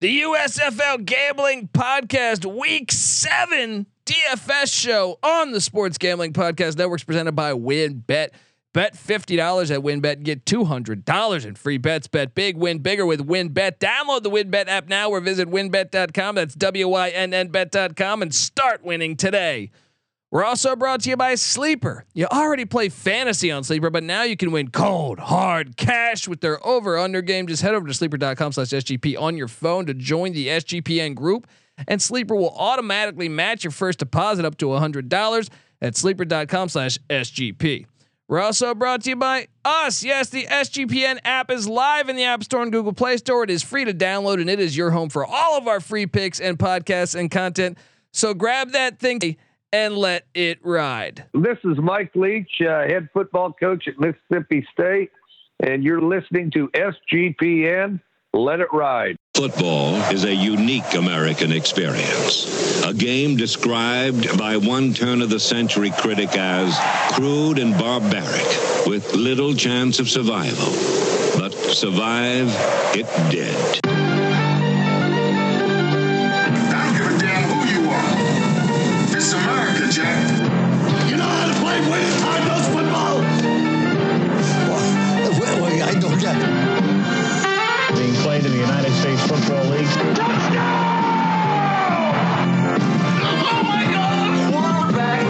The USFL Gambling Podcast Week 7 DFS show on the Sports Gambling Podcast Networks presented by WynnBET. Bet $50 at WynnBET get $200 in free bets. Bet big, win bigger with WynnBET. Download the WynnBET app now or visit wynnbet.com. That's W Y N N bet.com and start winning today. We're also brought to you by Sleeper. You already play fantasy on Sleeper, but now you can win cold, hard cash with their over under game. Just head over to sleeper.com slash SGP on your phone to join the SGPN group, and Sleeper will automatically match your first deposit up to $100 at sleeper.com slash SGP. We're also brought to you by us. Yes, the SGPN app is live in the App Store and Google Play Store. It is free to download, and it is your home for all of our free picks and podcasts and content. So grab that thing and let it ride. This is Mike Leach, uh, head football coach at Mississippi State, and you're listening to SGPN. Let it ride. Football is a unique American experience. A game described by one turn of the century critic as crude and barbaric, with little chance of survival. But survive it did. Oh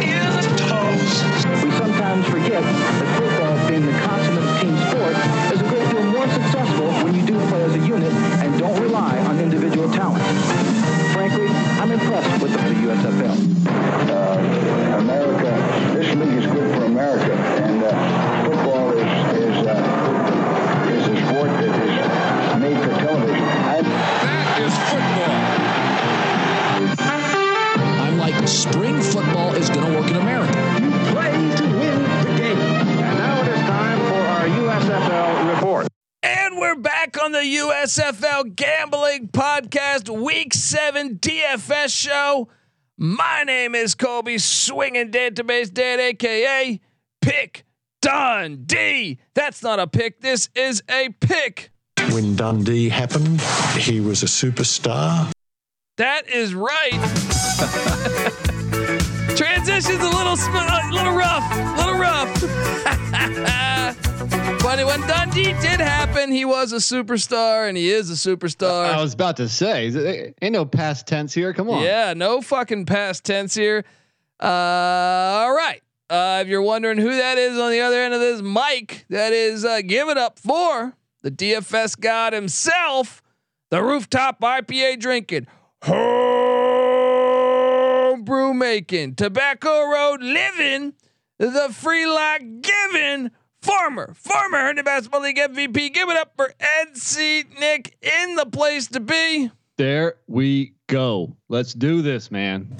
is toast. We sometimes forget that football, being the consummate team sport, is a great deal more successful when you do play as a unit and don't rely on individual talent. Frankly, I'm impressed with the USFL. uh, on the USFL Gambling Podcast Week 7 DFS show. My name is Kobe Swinging Database Dad, aka Pick Dundee. That's not a pick, this is a pick. When Dundee happened, he was a superstar. That is right. Transition's a little sm- a little rough, a little rough. but when Dundee did happen, he was a superstar, and he is a superstar. I was about to say, ain't no past tense here. Come on. Yeah, no fucking past tense here. Uh, all right. Uh, if you're wondering who that is on the other end of this mic, that is uh, give it up for the DFS god himself, the rooftop IPA drinking, home brew making, tobacco road living, the free lock giving. Former, former Herndon Basketball League MVP. Give it up for NC Nick in the place to be. There we go. Let's do this, man.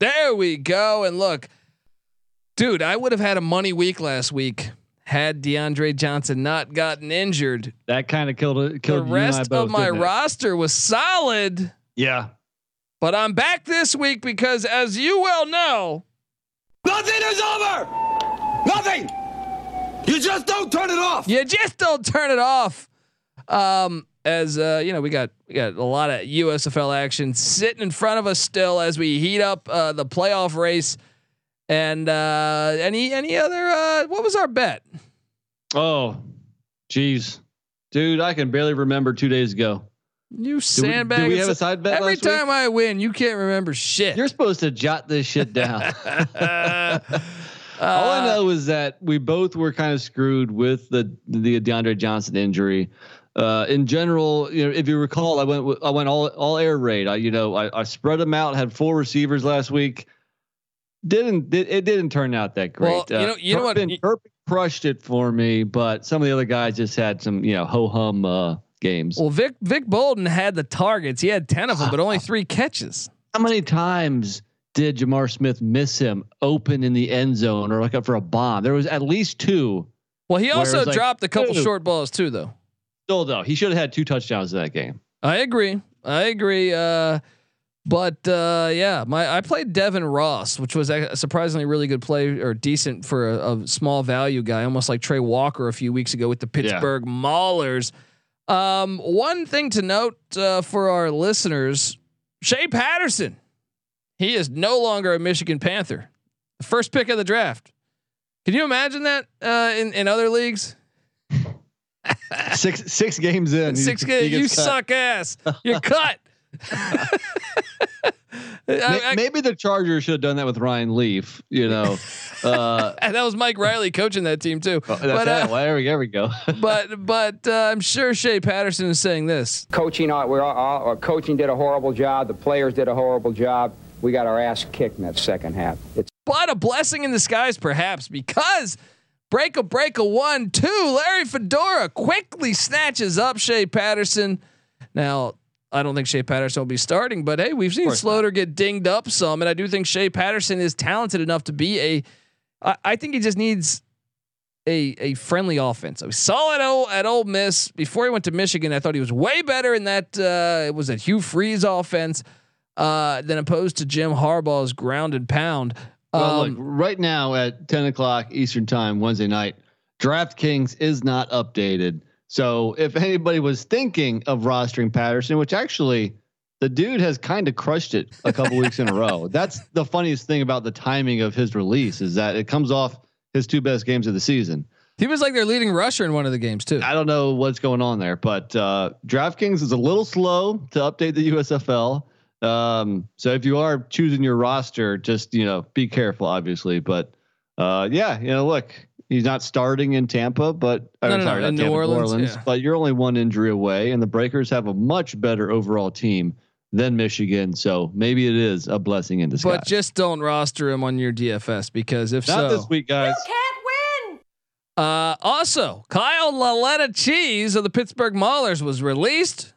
There we go. And look, dude, I would have had a money week last week had DeAndre Johnson not gotten injured. That kind of killed it. The Killed you and I rest both, of my roster was solid, Yeah. but I'm back this week because, as you well know, Nothing is over. Nothing. You just don't turn it off. you just don't turn it off. Um, as uh, you know, we got we got a lot of USFL action sitting in front of us still as we heat up uh, the playoff race. And uh, any any other uh, what was our bet? Oh, jeez, dude, I can barely remember two days ago. You Do we, sandbag. do we have a side bet Every time week? I win, you can't remember shit. You're supposed to jot this shit down. Uh, All I know is that we both were kind of screwed with the the DeAndre Johnson injury. Uh, in general, you know, if you recall, I went I went all all air raid. I you know I, I spread them out. Had four receivers last week. Didn't it didn't turn out that great. Well, you know- you know what- Turpin, Turpin crushed it for me, but some of the other guys just had some you know ho hum uh, games. Well, Vic Vic Bolden had the targets. He had ten of them, but only three catches. How many times did J'Mar Smith miss him open in the end zone or like up for a bomb? There was at least two. Well, he also Whereas, like, dropped a couple dude. short balls too, though. Still though, he should have had two touchdowns in that game. I agree. I agree. Uh, But uh, yeah, my I played Devin Ross, which was a surprisingly really good play or decent for a, a small value guy, almost like Trey Walker a few weeks ago with the Pittsburgh yeah. Maulers. Um, one thing to note uh, for our listeners: Shea Patterson, he is no longer a Michigan Panther, the first pick of the draft. Can you imagine that uh, in in other leagues? six six games in, six games. You cut. suck ass. You're cut. Maybe the Chargers should have done that with Ryan Leaf. You know, uh, and that was Mike Riley coaching that team too. Oh, but uh, well, there, we, there we go. but but uh, I'm sure Shea Patterson is saying this. Coaching, uh, we're all, uh, coaching did a horrible job. The players did a horrible job. We got our ass kicked in that second half. It's but a blessing in disguise, perhaps, because break a break a one two. Larry Fedora quickly snatches up Shea Patterson. Now I don't think Shea Patterson will be starting, but hey, we've seen Sloter not. get dinged up some, and I do think Shea Patterson is talented enough to be a. I, I think he just needs a a friendly offense. I saw it at, at Ole Miss before he went to Michigan. I thought he was way better in that. Uh, it was a Hugh Freeze offense uh, than opposed to Jim Harbaugh's grounded pound. Well, look, um, right now at ten o'clock Eastern time Wednesday night, DraftKings is not updated. So if anybody was thinking of rostering Patterson, which actually the dude has kind of crushed it a couple weeks in a row. That's the funniest thing about the timing of his release is that it comes off his two best games of the season. He was like their leading rusher in one of the games too. I don't know what's going on there, but uh, DraftKings is a little slow to update the USFL. Um, so if you are choosing your roster, just you know be careful, obviously. But uh, yeah, you know, look, He's not starting in Tampa, but no, no, sorry, no, in Tampa, New Orleans. New Orleans yeah. But you're only one injury away, and the Breakers have a much better overall team than Michigan. So maybe it is a blessing in disguise. But just don't roster him on your DFS because if not so, this week, guys. You can't win. Uh, also, Kyle Lauletta Cheese of the Pittsburgh Maulers was released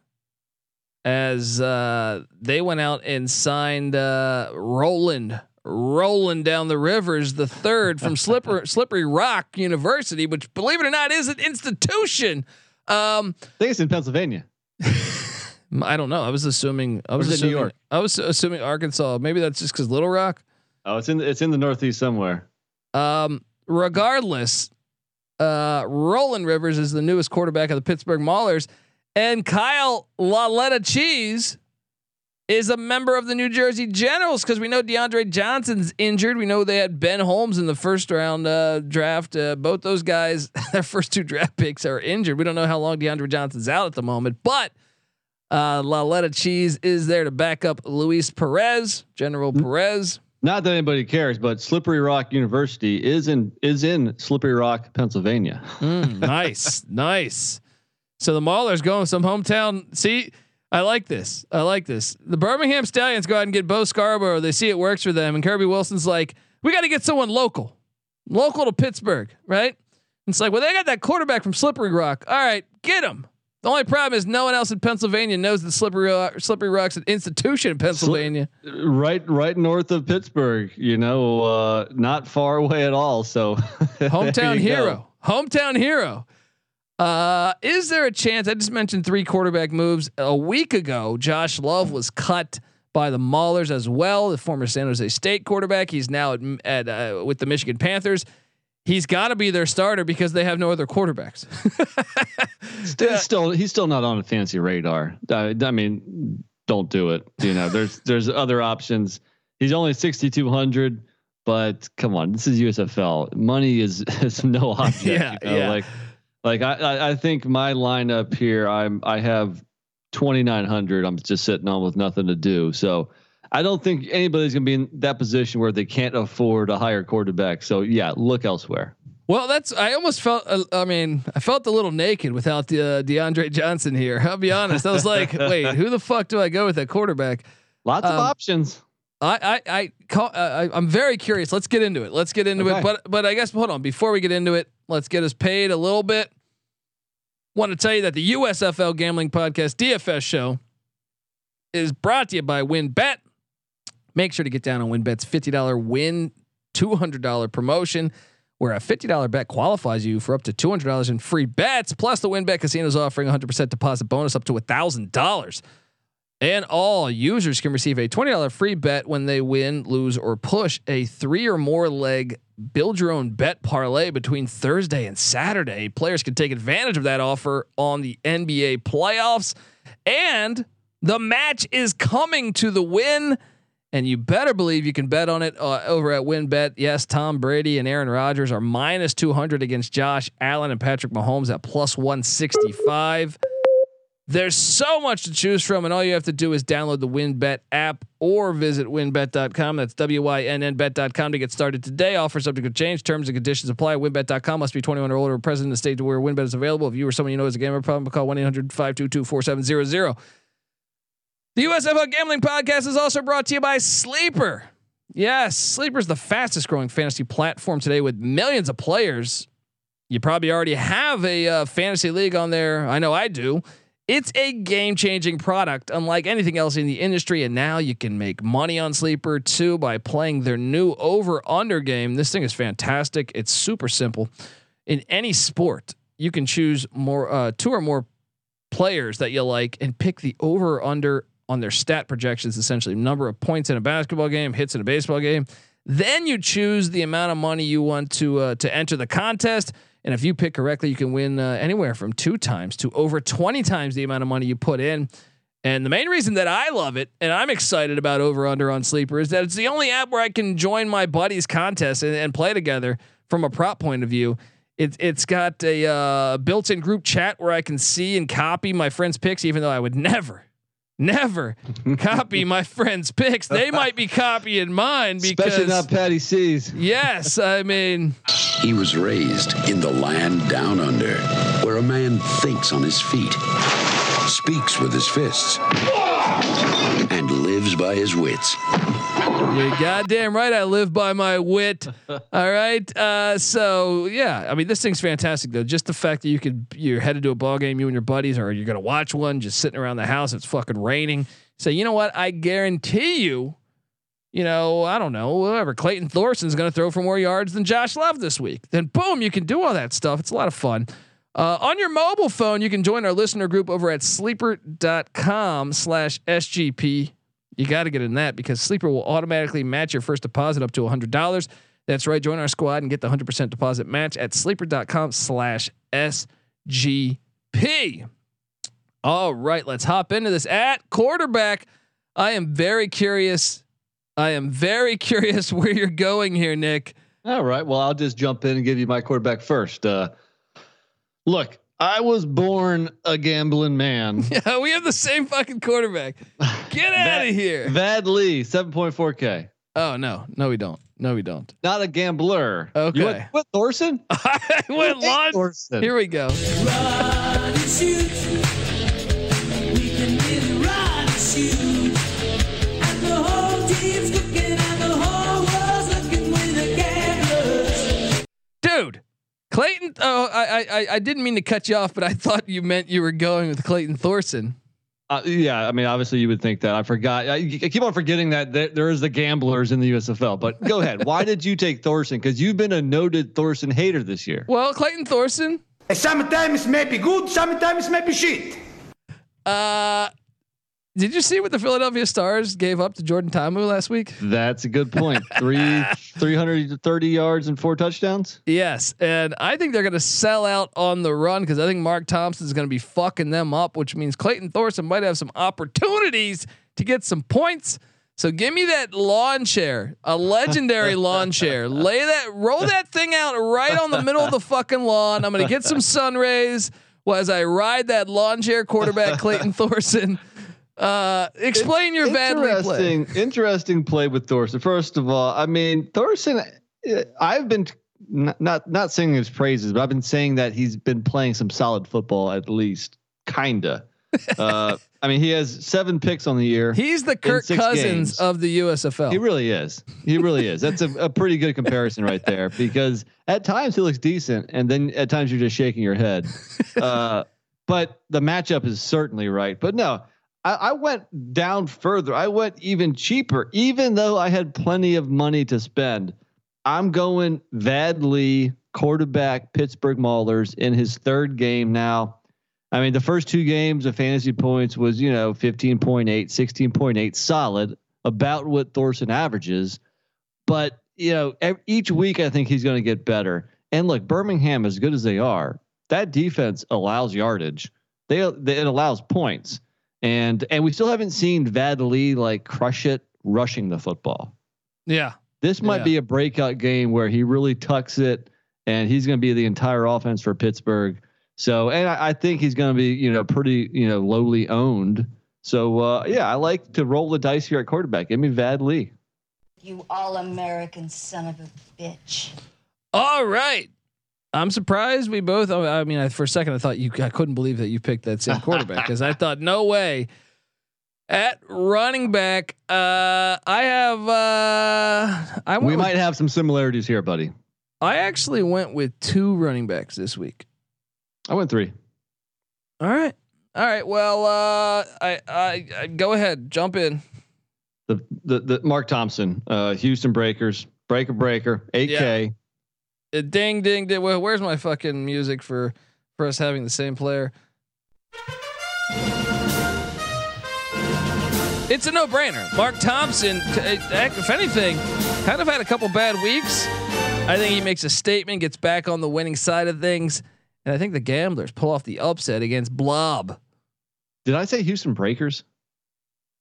as uh, they went out and signed uh, Roland rolling down the rivers, the third from Slippery, Slippery Rock University, which, believe it or not, is an institution. Um, I think it's in Pennsylvania. I don't know. I was assuming. I was assuming, New York. I was assuming Arkansas. Maybe that's just because Little Rock. Oh, it's in it's in the Northeast somewhere. Um, regardless, uh, Roland Rivers is the newest quarterback of the Pittsburgh Maulers, and Kyle Lauletta Cheese is a member of the New Jersey Generals because we know DeAndre Johnson's injured. We know they had Ben Holmes in the first round uh, draft. Uh, both those guys, their first two draft picks are injured. We don't know how long DeAndre Johnson's out at the moment, but uh, Lauletta Cheese is there to back up Luis Perez, General Perez. Not that anybody cares, but Slippery Rock University is in is in Slippery Rock, Pennsylvania. mm, nice, nice. So the Maulers going some hometown. See, I like this. I like this. The Birmingham Stallions go out and get Bo Scarborough. They see it works for them, and Kirby Wilson's like, we got to get someone local, local to Pittsburgh, right? It's like, well, they got that quarterback from Slippery Rock. All right, get him. The only problem is no one else in Pennsylvania knows that Slippery Rock, Slippery Rock's an institution in Pennsylvania. Right, right north of Pittsburgh. You know, uh, not far away at all. So, hometown hero, go. hometown hero. Uh, is there a chance? I just mentioned three quarterback moves a week ago. Josh Love was cut by the Maulers as well, the former San Jose State quarterback. He's now at, at uh, with the Michigan Panthers. He's got to be their starter because they have no other quarterbacks. still, still, he's still not on a fancy radar. I, I mean, don't do it. You know, there's there's other options. He's only 6,200, but come on, this is USFL. Money is is no object. yeah, you know? yeah. Like like I, I think my lineup here, I'm I have 2,900. I'm just sitting on with nothing to do. So I don't think anybody's going to be in that position where they can't afford a higher quarterback. So yeah, look elsewhere. Well, that's I almost felt. Uh, I mean, I felt a little naked without the uh, DeAndre Johnson here. I'll be honest. I was like, wait, who the fuck do I go with at quarterback? Lots um, of options. I I I, call, uh, I am very curious. Let's get into it. Let's get into okay. it. But but I guess hold on before we get into it. Let's get us paid a little bit. Want to tell you that the USFL Gambling Podcast DFS show is brought to you by WynnBET. Make sure to get down on WynnBET's $50 win $200 promotion, where a $50 bet qualifies you for up to $200 in free bets. Plus, the WynnBET Casino is offering 100% deposit bonus up to $1,000. And all users can receive a $20 free bet when they win, lose, or push a three or more leg build your own bet parlay between Thursday and Saturday. Players can take advantage of that offer on the NBA playoffs. And the match is coming to the Wynn. And you better believe you can bet on it uh, over at WynnBET. Yes, Tom Brady and Aaron Rodgers are minus 200 against Josh Allen and Patrick Mahomes at plus 165. There's so much to choose from, and all you have to do is download the WynnBET app or visit wynnbet.com. That's W Y N N bet.com to get started today. Offer subject to change. Terms and conditions apply. WynnBET.com must be 21 or older, or present in the state where WynnBET is available. If you or someone you know has a gambling problem, call 1 800 522 4700. The USFL Gambling Podcast is also brought to you by Sleeper. Yes, Sleeper is the fastest growing fantasy platform today with millions of players. You probably already have a uh, fantasy league on there. I know I do. It's a game changing product, unlike anything else in the industry. And now you can make money on Sleeper too by playing their new over under game. This thing is fantastic. It's super simple. In any sport, you can choose more, uh, two or more players that you like and pick the over under on their stat projections, essentially number of points in a basketball game, hits in a baseball game. Then you choose the amount of money you want to uh, to enter the contest. And if you pick correctly, you can win uh, anywhere from two times to over 20 times the amount of money you put in. And the main reason that I love it and I'm excited about Over Under on Sleeper is that it's the only app where I can join my buddies' contest and, and play together from a prop point of view. It, it's got a uh, built in group chat where I can see and copy my friends' picks, even though I would never, never copy my friends' picks. They might be copying mine because. Especially not Patty C's. Yes. I mean, he was raised in the land down under, where a man thinks on his feet, speaks with his fists, and lives by his wits. You're goddamn right. I live by my wit. All right. Uh, so yeah, I mean, this thing's fantastic though. Just the fact that you could, you're headed to a ball game, you and your buddies, or you're gonna watch one, just sitting around the house. It's fucking raining. So you know what? I guarantee you, you know, I don't know, whatever. Clayton Thorson's going to throw for more yards than Josh Love this week. Then boom, you can do all that stuff. It's a lot of fun. Uh, on your mobile phone, you can join our listener group over at sleeper.com slash SGP. You got to get in that because Sleeper will automatically match your first deposit up to $100. That's right. Join our squad and get the 100% deposit match at sleeper.com slash SGP. All right, let's hop into this at quarterback. I am very curious. I am very curious where you're going here, Nick. All right. Well, I'll just jump in and give you my quarterback first. Uh, look, I was born a gambling man. Yeah, we have the same fucking quarterback. Get out of here. Vad Lee, 7.4K. Oh, no. No, we don't. No, we don't. Not a gambler. Okay. You went, what Thorson? I went Lon. Thorson. Here we go. Dude, Clayton. Oh, I, I I didn't mean to cut you off, but I thought you meant you were going with Clayton Thorson. Uh, yeah, I mean, obviously you would think that. I forgot. I, I keep on forgetting that there, there is the gamblers in the USFL. But go ahead. Why did you take Thorson? Because you've been a noted Thorson hater this year. Well, Clayton Thorson. Sometimes may be good, sometimes may be shit. Uh, did you see what the Philadelphia Stars gave up to Jordan Ta'amu last week? That's a good point. Three, three hundred thirty yards and four touchdowns. Yes, and I think they're going to sell out on the run because I think Mark Thompson is going to be fucking them up, which means Clayton Thorson might have some opportunities to get some points. So give me that lawn chair, a legendary lawn chair. Lay that, roll that thing out right on the middle of the fucking lawn. I'm going to get some sun rays well, as I ride that lawn chair quarterback Clayton Thorson. Uh, explain your bad interesting, play. Interesting play with Thorson. First of all, I mean Thorson. I've been not, not not singing his praises, but I've been saying that he's been playing some solid football at least, kinda. Uh, I mean, he has seven picks on the year. He's the Kirk Cousins games. of the USFL. He really is. He really is. That's a, a pretty good comparison right there because at times he looks decent, and then at times you're just shaking your head. Uh, but the matchup is certainly right. But no, I, I went down further. I went even cheaper, even though I had plenty of money to spend. I'm going Vad Lee, quarterback, Pittsburgh Maulers in his third game now. I mean, the first two games of fantasy points was, you know, 15.8, 16.8, solid, about what Thorson averages. But, you know, each week I think he's going to get better. And look, Birmingham, as good as they are, that defense allows yardage. They, they it allows points. And and we still haven't seen Vad Lee like crush it rushing the football. Yeah. This might Yeah. be a breakout game where he really tucks it and he's going to be the entire offense for Pittsburgh. So, and I, I think he's going to be, you know, pretty, you know, lowly owned. So, uh, yeah, I like to roll the dice here at quarterback. Give me Vad Lee. You all American son of a bitch. All right. I'm surprised we both. I mean, I, for a second, I thought you. I couldn't believe that you picked that same quarterback because I thought, no way. At running back, uh, I have. Uh, I We with- might have some similarities here, buddy. I actually went with two running backs this week. I went three. All right. All right. Well, uh, I, I, I go ahead, jump in. The the, the Mark Thompson, uh, Houston Breakers, breaker breaker, 8K. Uh, ding, ding, ding. Well, where's my fucking music for for us having the same player? It's a no-brainer. Mark Thompson, uh, if anything, kind of had a couple bad weeks. I think he makes a statement, gets back on the winning side of things, and I think the Gamblers pull off the upset against Blob. Did I say Houston Breakers?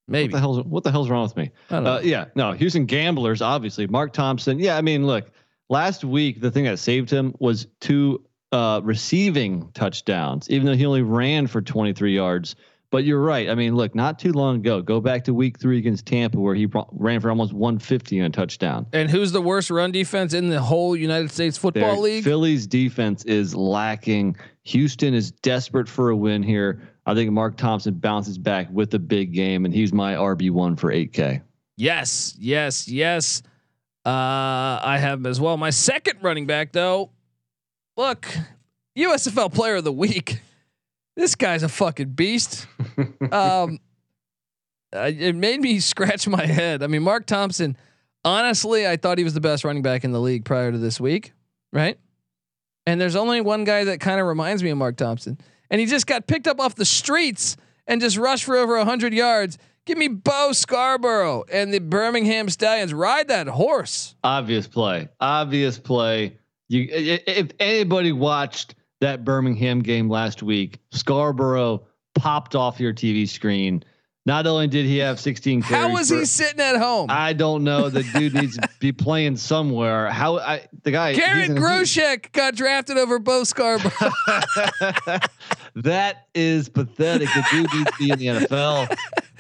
Maybe. What the hell's what the hell's wrong with me? I don't know. Uh, yeah, no, Houston Gamblers, obviously. Mark Thompson. Yeah, I mean, look, last week the thing that saved him was two uh, receiving touchdowns, even though he only ran for 23 yards. But you're right. I mean, look, not too long ago, go back to week three against Tampa, where he ran for almost 150 and a touchdown. And who's the worst run defense in the whole United States Football Their- League? Philly's defense is lacking. Houston is desperate for a win here. I think Mark Thompson bounces back with a big game, and he's my RB one for 8K. Yes, yes, yes. Uh, I have him as well. My second running back, though. Look, USFL Player of the Week. This guy's a fucking beast. um, uh, it made me scratch my head. I mean, Mark Thompson. Honestly, I thought he was the best running back in the league prior to this week, right? And there's only one guy that kind of reminds me of Mark Thompson, and he just got picked up off the streets and just rushed for over hundred yards. Give me Bo Scarborough and the Birmingham Stallions. Ride that horse. Obvious play. Obvious play. You if anybody watched that Birmingham game last week, Scarborough popped off your TV screen. Not only did he have 16 carries, How was for- he sitting at home? I don't know. The dude needs to be playing somewhere. How I the guy Garrett Groshek got drafted over Bo Scarborough. that is pathetic. The dude needs to be in the NFL.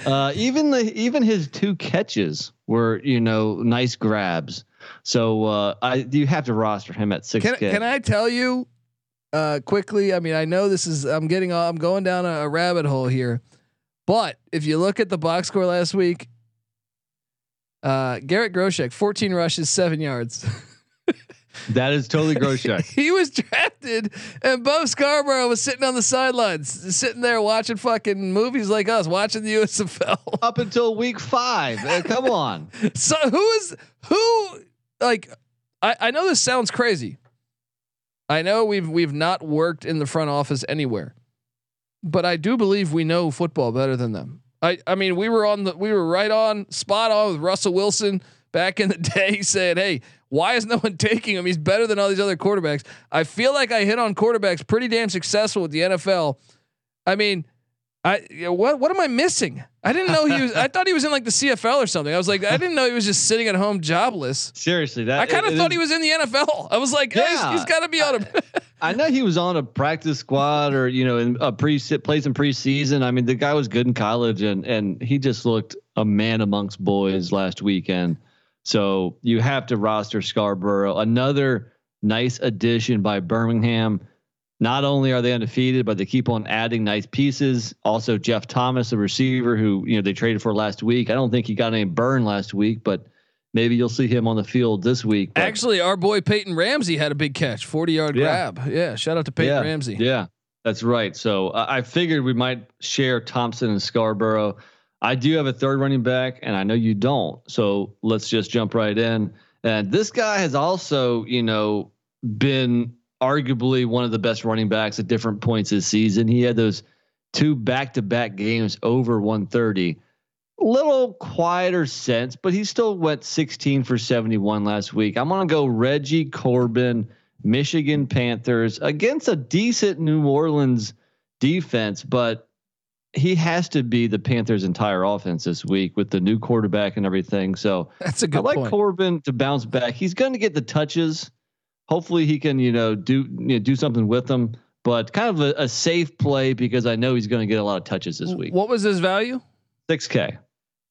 Uh, even the even his two catches were you know nice grabs. So uh, I you have to roster him at six Can, can I tell you uh, quickly? I mean, I know this is I'm getting I'm going down a, a rabbit hole here, but if you look at the box score last week, uh, Garrett Groshek 14 rushes, seven yards. That is totally Groshek. he was drafted, and Bo Scarborough was sitting on the sidelines, sitting there watching fucking movies like us, watching the USFL. Up until week five. Uh, come on. So who is who? Like, I I know this sounds crazy. I know we've we've not worked in the front office anywhere, but I do believe we know football better than them. I I mean we were on the we were right on spot on with Russell Wilson back in the day saying, "Hey, why is no one taking him? He's better than all these other quarterbacks." I feel like I hit on quarterbacks pretty damn successful with the NFL. I mean, I what what am I missing? I didn't know he was. I thought he was in like the CFL or something. I was like, I didn't know he was just sitting at home jobless. Seriously, that I kind of thought is- he was in the NFL. I was like, yeah. Yeah. he's, he's got to be on a. I know he was on a practice squad or you know in a pre plays in preseason. I mean, the guy was good in college and and he just looked a man amongst boys last weekend. So you have to roster Scarborough. Another nice addition by Birmingham. Not only are they undefeated, but they keep on adding nice pieces. Also, Jeff Thomas, a receiver who you know they traded for last week. I don't think he got any burn last week, but maybe you'll see him on the field this week. But Actually, our boy Peyton Ramsey had a big catch, forty yard Yeah. grab. Yeah, shout out to Peyton yeah, Ramsey. Yeah, that's right. So uh, I figured we might share Thompson and Scarborough. I do have a third running back, and I know you don't. So let's just jump right in. And this guy has also, you know, been arguably one of the best running backs at different points this season. He had those two back-to-back games over 130. Little quieter sense, but he still went 16 for 71 last week. I'm gonna go Reggie Corbin, Michigan Panthers against a decent New Orleans defense, but he has to be the Panthers' entire offense this week with the new quarterback and everything. So that's a good. I like point. Corbin to bounce back. He's going to get the touches. Hopefully, he can you know do you know, do something with them. But kind of a, a safe play because I know he's going to get a lot of touches this week. What was his value? Six K.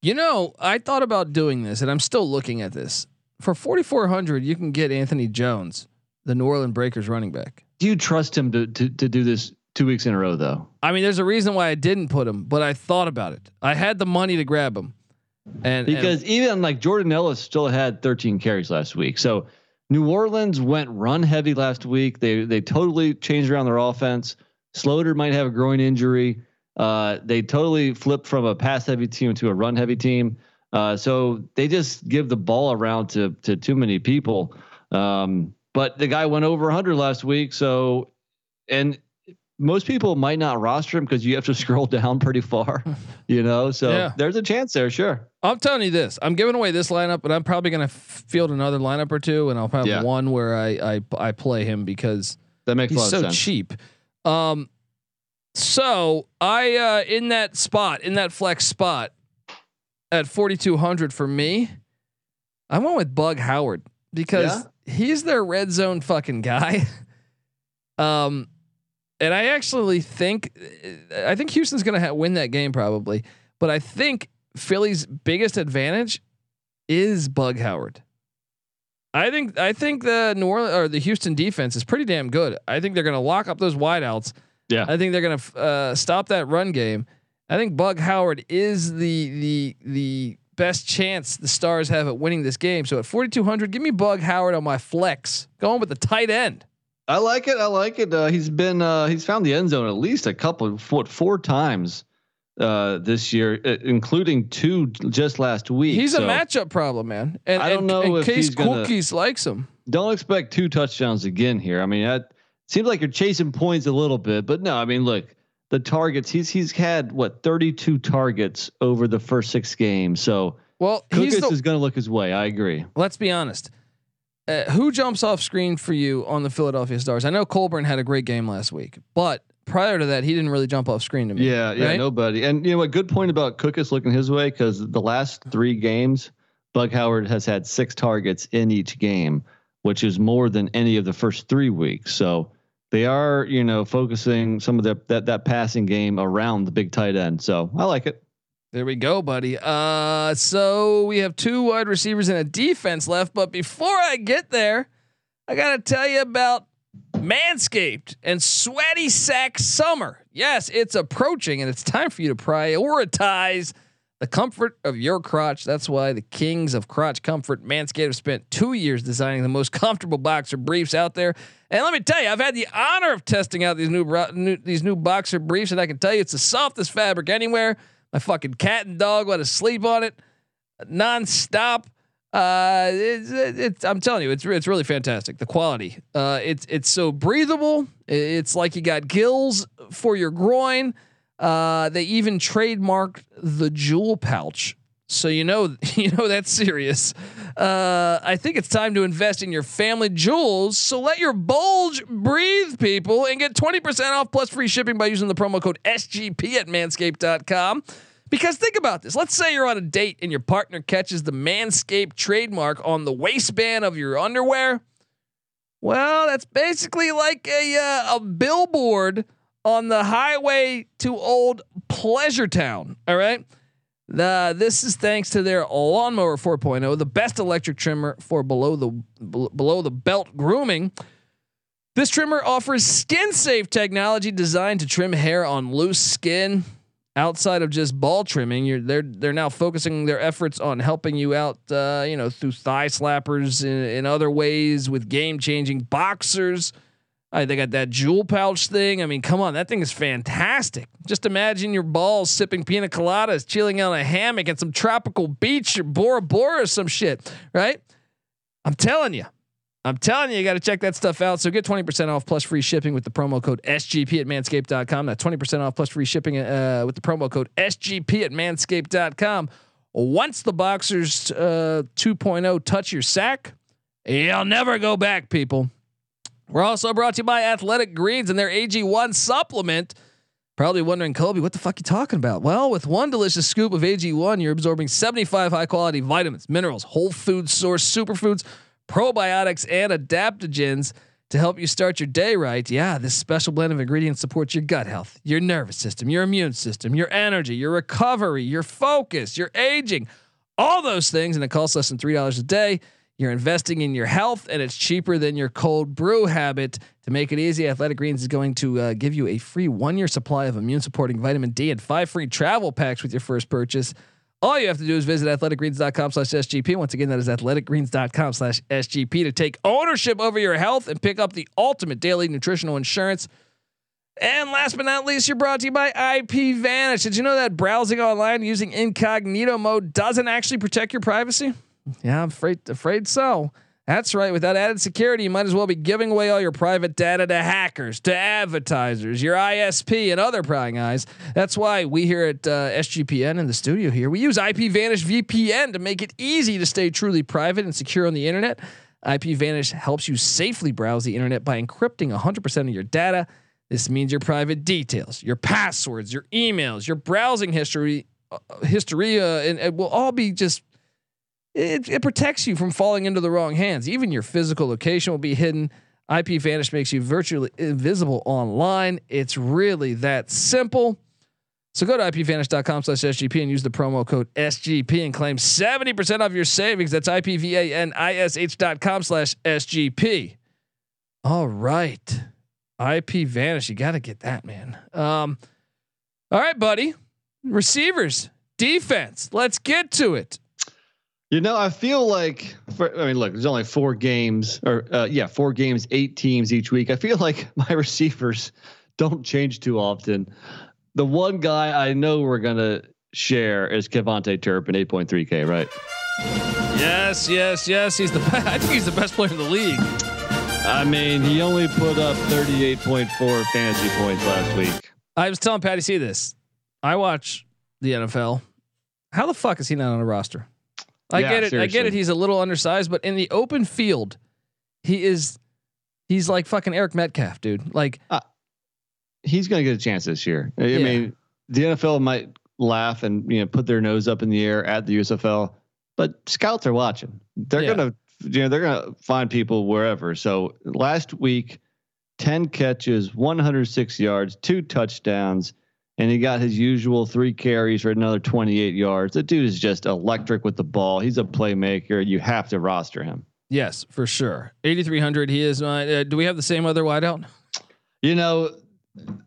You know, I thought about doing this, and I'm still looking at this. For 4,400, you can get Anthony Jones, the New Orleans Breakers running back. Do you trust him to to to do this two weeks in a row though? I mean, there's a reason why I didn't put him, but I thought about it. I had the money to grab him, and because and even like Jordan Ellis still had 13 carries last week, so New Orleans went run heavy last week. They they totally changed around their offense. Sloter might have a groin injury. Uh, they totally flipped from a pass heavy team to a run heavy team. Uh, so they just give the ball around to to too many people. Um, but the guy went over 100 last week. So, and most people might not roster him because you have to scroll down pretty far, you know. So Yeah. there's a chance there, sure. I'm telling you this: I'm giving away this lineup, but I'm probably going to field another lineup or two, and I'll have Yeah. one where I, I I play him because That makes a he's so sense. cheap. Um, so I uh, in that spot, in that flex spot, at 4,200 for me, I went with Bug Howard because he's their red zone fucking guy. um, and I actually think, I think Houston's going to ha- win that game probably, but I think Philly's biggest advantage is Bug Howard. I think I think the New Orleans or the Houston defense is pretty damn good. I think they're going to lock up those wideouts. Yeah. I think they're going to uh, stop that run game. I think Bug Howard is the the the best chance the Stars have at winning this game. So at 4200, give me Bug Howard on my flex. Going with the tight end. I like it. I like it. Uh, he's been uh, he's found the end zone at least a couple what four times uh, this year, uh, including two just last week. He's a matchup problem, man. And I don't and, know and if Case he's gonna- Cookus likes him. Don't expect two touchdowns again here. I mean, that seems like you're chasing points a little bit, but no. I mean, look, the targets. He's he's had what 32 targets over the first six games. So Well, he's the, is going to look his way. I agree. let's be honest. Uh, who jumps off screen for you on the Philadelphia Stars? I know Colburn had a great game last week, but prior to that, he didn't really jump off screen to me. Yeah, yeah, right? nobody. And you know what? Good point about Cookus looking his way because the last three games, Bug Howard has had six targets in each game, which is more than any of the first three weeks. So they are, you know, focusing some of that that passing game around the big tight end. So I like it. There we go, buddy. Uh, so we have two wide receivers and a defense left. But before I get there, I got to tell you about Manscaped and Sweaty Sack Summer. Yes, it's approaching and it's time for you to prioritize the comfort of your crotch. That's why the kings of crotch comfort, Manscaped, have spent two years designing the most comfortable boxer briefs out there. And let me tell you, I've had the honor of testing out these new, new these new boxer briefs, and I can tell you it's the softest fabric anywhere. My fucking cat and dog let us sleep on it nonstop. Uh, it's, it's, I'm telling you, it's it's really fantastic. The quality, uh, it's it's so breathable. It's like you got gills for your groin. Uh, they even trademarked the jewel pouch, so you know you know that's serious. Uh, I think it's time to invest in your family jewels. So let your bulge breathe, people, and get 20% off plus free shipping by using the promo code SGP at Manscaped.com. Because think about this. Let's say you're on a date and your partner catches the Manscaped trademark on the waistband of your underwear. Well, that's basically like a uh, a billboard on the highway to old Pleasure Town. All right. The, this is thanks to their lawnmower 4.0, the best electric trimmer for below the bel- below the belt grooming. This trimmer offers skin safe technology designed to trim hair on loose skin. Outside of just ball trimming, they're they're now focusing their efforts on helping you out, uh, you know, through thigh slappers in, in other ways with game changing boxers. They got that jewel pouch thing. I mean, come on, that thing is fantastic. Just imagine your balls sipping pina coladas, chilling on a hammock at some tropical beach or Bora Bora or some shit, right? I'm telling you, I'm telling you, you got to check that stuff out. So get 20% off plus free shipping with the promo code SGP at manscaped.com. That's 20% off plus free shipping uh, with the promo code SGP at manscaped.com. Once the Boxers uh, 2.0 touch your sack, you'll never go back, people. We're also brought to you by Athletic Greens and their AG1 supplement. Probably wondering, Kobe, what the fuck you talking about? Well, with one delicious scoop of AG1, you're absorbing 75 high quality vitamins, minerals, whole food source superfoods, probiotics, and adaptogens to help you start your day right. Yeah, this special blend of ingredients supports your gut health, your nervous system, your immune system, your energy, your recovery, your focus, your aging, all those things. And it costs less than $3 a day. You're investing in your health, and it's cheaper than your cold brew habit. To make it easy, Athletic Greens is going to uh, give you a free one year supply of immune supporting vitamin D and five free travel packs with your first purchase. All you have to do is visit athleticgreens.com slash SGP. Once again, that is athleticgreens.com slash SGP to take ownership over your health and pick up the ultimate daily nutritional insurance. And last but not least, you're brought to you by IPVanish. Did you know that browsing online using incognito mode doesn't actually protect your privacy? Yeah, I'm afraid afraid so. That's right. Without added security, you might as well be giving away all your private data to hackers, to advertisers, your ISP, and other prying eyes. That's why we here at uh, SGPN in the studio here we use IPVanish VPN to make it easy to stay truly private and secure on the internet. IPVanish helps you safely browse the internet by encrypting 100% of your data. This means your private details, your passwords, your emails, your browsing history, uh, history, uh, and it will all be just it, it protects you from falling into the wrong hands. Even your physical location will be hidden. IPVanish makes you virtually invisible online. It's really that simple. So go to ipvanish.com slash SGP and use the promo code SGP and claim 70% off your savings. That's IPVANISH.com slash SGP. All right. IPVanish. You got to get that, man. Um, all right, buddy. Receivers, defense. Let's get to it. You know, I feel like for, I mean, look, there's only four games, or uh, yeah, four games, eight teams each week. I feel like my receivers don't change too often. The one guy I know we're gonna share is KaVontae Turpin, 8.3K, right? Yes, yes, yes. He's the best. I think he's the best player in the league. I mean, he only put up 38.4 fantasy points last week. I was telling Patty, see this. I watch the NFL. How the fuck is he not on a roster? I yeah, get it. Seriously. I get it. He's a little undersized, but in the open field, he is. He's like fucking Eric Metcalf, dude. Like, uh, he's gonna get a chance this year. I yeah. mean, the NFL might laugh and you know put their nose up in the air at the USFL, but scouts are watching. They're yeah. gonna, you know, they're gonna find people wherever. So last week, ten catches, 106 yards, two touchdowns and he got his usual three carries for another 28 yards. The dude is just electric with the ball. He's a playmaker. You have to roster him. Yes, for sure. 8,300. He is. Uh, do we have the same other wideout? You know,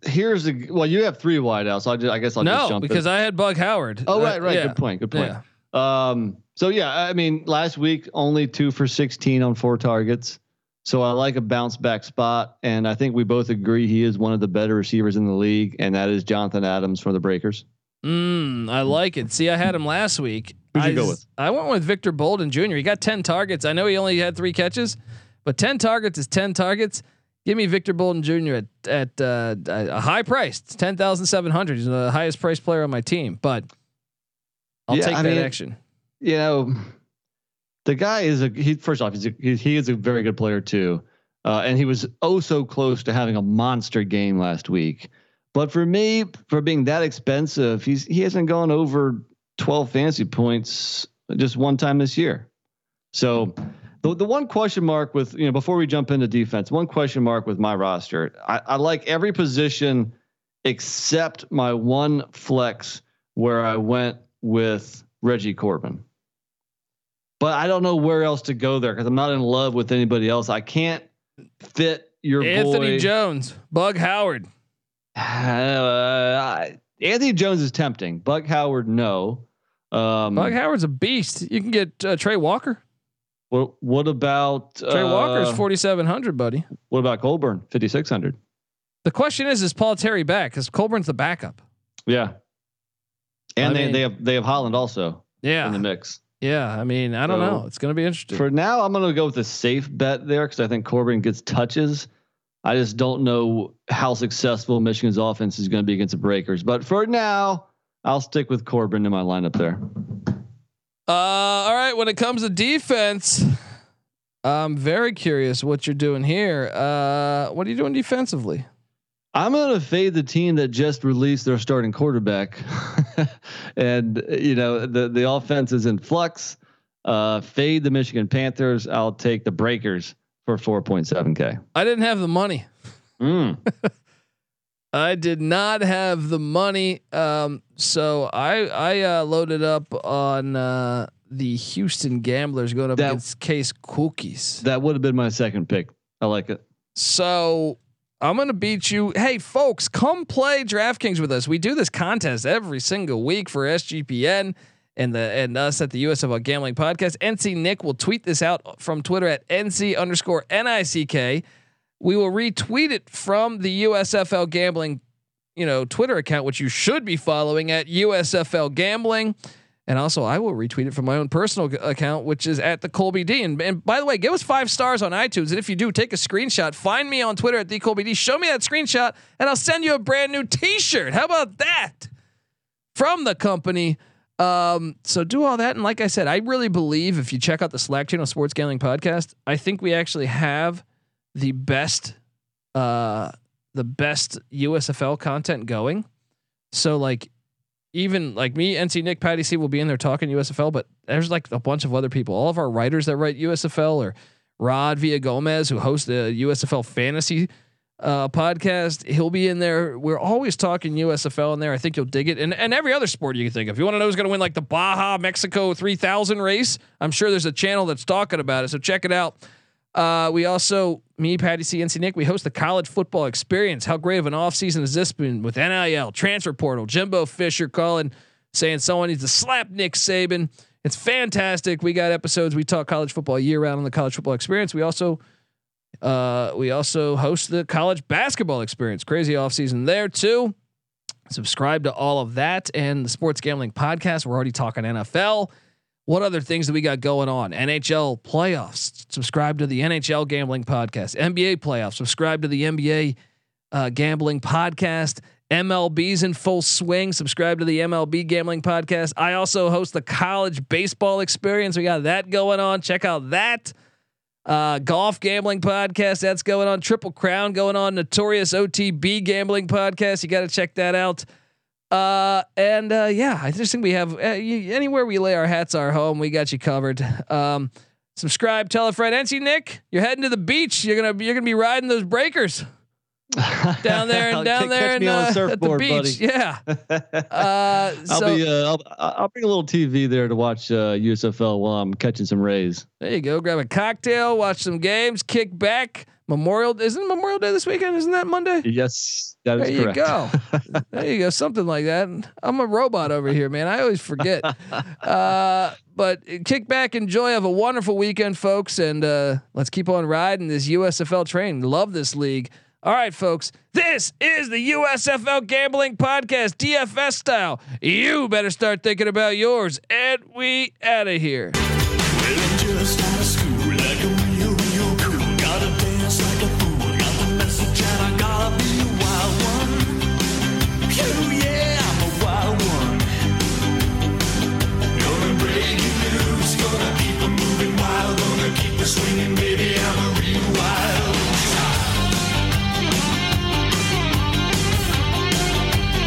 here's the. Well, you have three wideouts. So I, just, I guess I'll no, just jump. because in. I had Bug Howard. Oh right, right. Uh, yeah. Good point. Good point. Yeah. Um. So yeah, I mean, last week only two for 16 on four targets. So I like a bounce back spot, and I think we both agree he is one of the better receivers in the league, and that is Jonathan Adams from the Breakers. Mm, I like it. See, I had him last week. Who'd you I, go with? I went with Victor Bolden Jr. He got 10 targets. I know he only had three catches, but 10 targets is 10 targets. Give me Victor Bolden Jr. at at uh, a high price. It's ten thousand seven hundred. He's the highest priced player on my team, but I'll yeah, take I that mean, action. You know, the guy is a he. First off, he's a, he, is a very good player too, uh, and he was oh so close to having a monster game last week. But for me, for being that expensive, he's he hasn't gone over twelve fantasy points just one time this year. So the the one question mark with you know before we jump into defense, one question mark with my roster. I, I like every position except my one flex where I went with Reggie Corbin but I don't know where else to go there because I'm not in love with anybody else. I can't fit your Anthony boy. Jones, Bug Howard. Uh, Anthony Jones is tempting. Bug Howard, no. Um, Bug Howard's a beast. You can get uh, Trey Walker. What What about Trey uh, Walker's forty seven hundred, buddy? What about Colburn fifty six hundred? The question is, is Paul Terry back? Because Colburn's the backup. Yeah, and I they mean, they have they have Holland also. Yeah, in the mix. Yeah, I mean, I don't so know. It's going to be interesting. For now, I'm going to go with a safe bet there because I think Corbin gets touches. I just don't know how successful Michigan's offense is going to be against the Breakers. But for now, I'll stick with Corbin in my lineup there. Uh, all right. When it comes to defense, I'm very curious what you're doing here. Uh, what are you doing defensively? I'm going to fade the team that just released their starting quarterback, and you know the the offense is in flux. Uh, fade the Michigan Panthers. I'll take the Breakers for 4.7k. I didn't have the money. Mm. I did not have the money, um, so I I uh, loaded up on uh, the Houston Gamblers going up that, against Case Cookus. That would have been my second pick. I like it. So I'm gonna beat you. Hey, folks, come play DraftKings with us. We do this contest every single week for SGPN and the and us at the USFL Gambling Podcast. NC Nick will tweet this out from Twitter at NC underscore NICK. We will retweet it from the USFL Gambling, you know, Twitter account, which you should be following at USFL Gambling. And also, I will retweet it from my own personal account, which is at the Colby D. And, and, by the way, give us five stars on iTunes. And if you do, take a screenshot. Find me on Twitter at the Colby D. Show me that screenshot, and I'll send you a brand new T-shirt. How about that? From the company. Um, so do all that. And like I said, I really believe if you check out the Slack channel Sports Gambling Podcast, I think we actually have the best, uh, the best USFL content going. So like even like me, NC Nick, Patty C will be in there talking USFL, but there's like a bunch of other people. All of our writers that write USFL or Rod Villa Gomez, who hosts the USFL fantasy uh, podcast. He'll be in there. We're always talking USFL in there. I think you'll dig it. And and every other sport you can think of. If you want to know who's going to win like the Baja Mexico 3000 race, I'm sure there's a channel that's talking about it. So check it out. Uh, we also, me, Patty C, NC Nick, we host the college football experience. How great of an offseason has this been with NIL, transfer portal, Jimbo Fisher calling, saying someone needs to slap Nick Saban. It's fantastic. We got episodes. We talk college football year round on the college football experience. We also, uh, we also host the college basketball experience. Crazy offseason there too. Subscribe to all of that and the sports gambling podcast. We're already talking NFL. What other things that we got going on? NHL playoffs. Subscribe to the NHL gambling podcast. NBA playoffs. Subscribe to the NBA uh, gambling podcast. MLB's in full swing. Subscribe to the MLB gambling podcast. I also host the college baseball experience. We got that going on. Check out that. Uh, golf gambling podcast that's going on. Triple Crown going on. Notorious OTB gambling podcast. You got to check that out. Uh, and uh, yeah, I just think we have uh, you, anywhere we lay our hats, our home. We got you covered. Um, subscribe, tell a friend. NC Nick, you're heading to the beach. You're gonna you're gonna be riding those breakers down there and down there and, uh, the at the beach. Buddy. Yeah. Uh, I'll be uh, I'll, I'll bring a little TV there to watch uh, USFL while I'm catching some rays. There you go. Grab a cocktail, watch some games, kick back. Memorial isn't Memorial Day this weekend? Isn't that Monday? Yes, that is there correct. you go. there you go. Something like that. I'm a robot over here, man. I always forget. Uh, but kick back, enjoy, have a wonderful weekend, folks, and uh, let's keep on riding this USFL train. Love this league. All right, folks. This is the USFL Gambling Podcast, DFS style. You better start thinking about yours, and we out of here.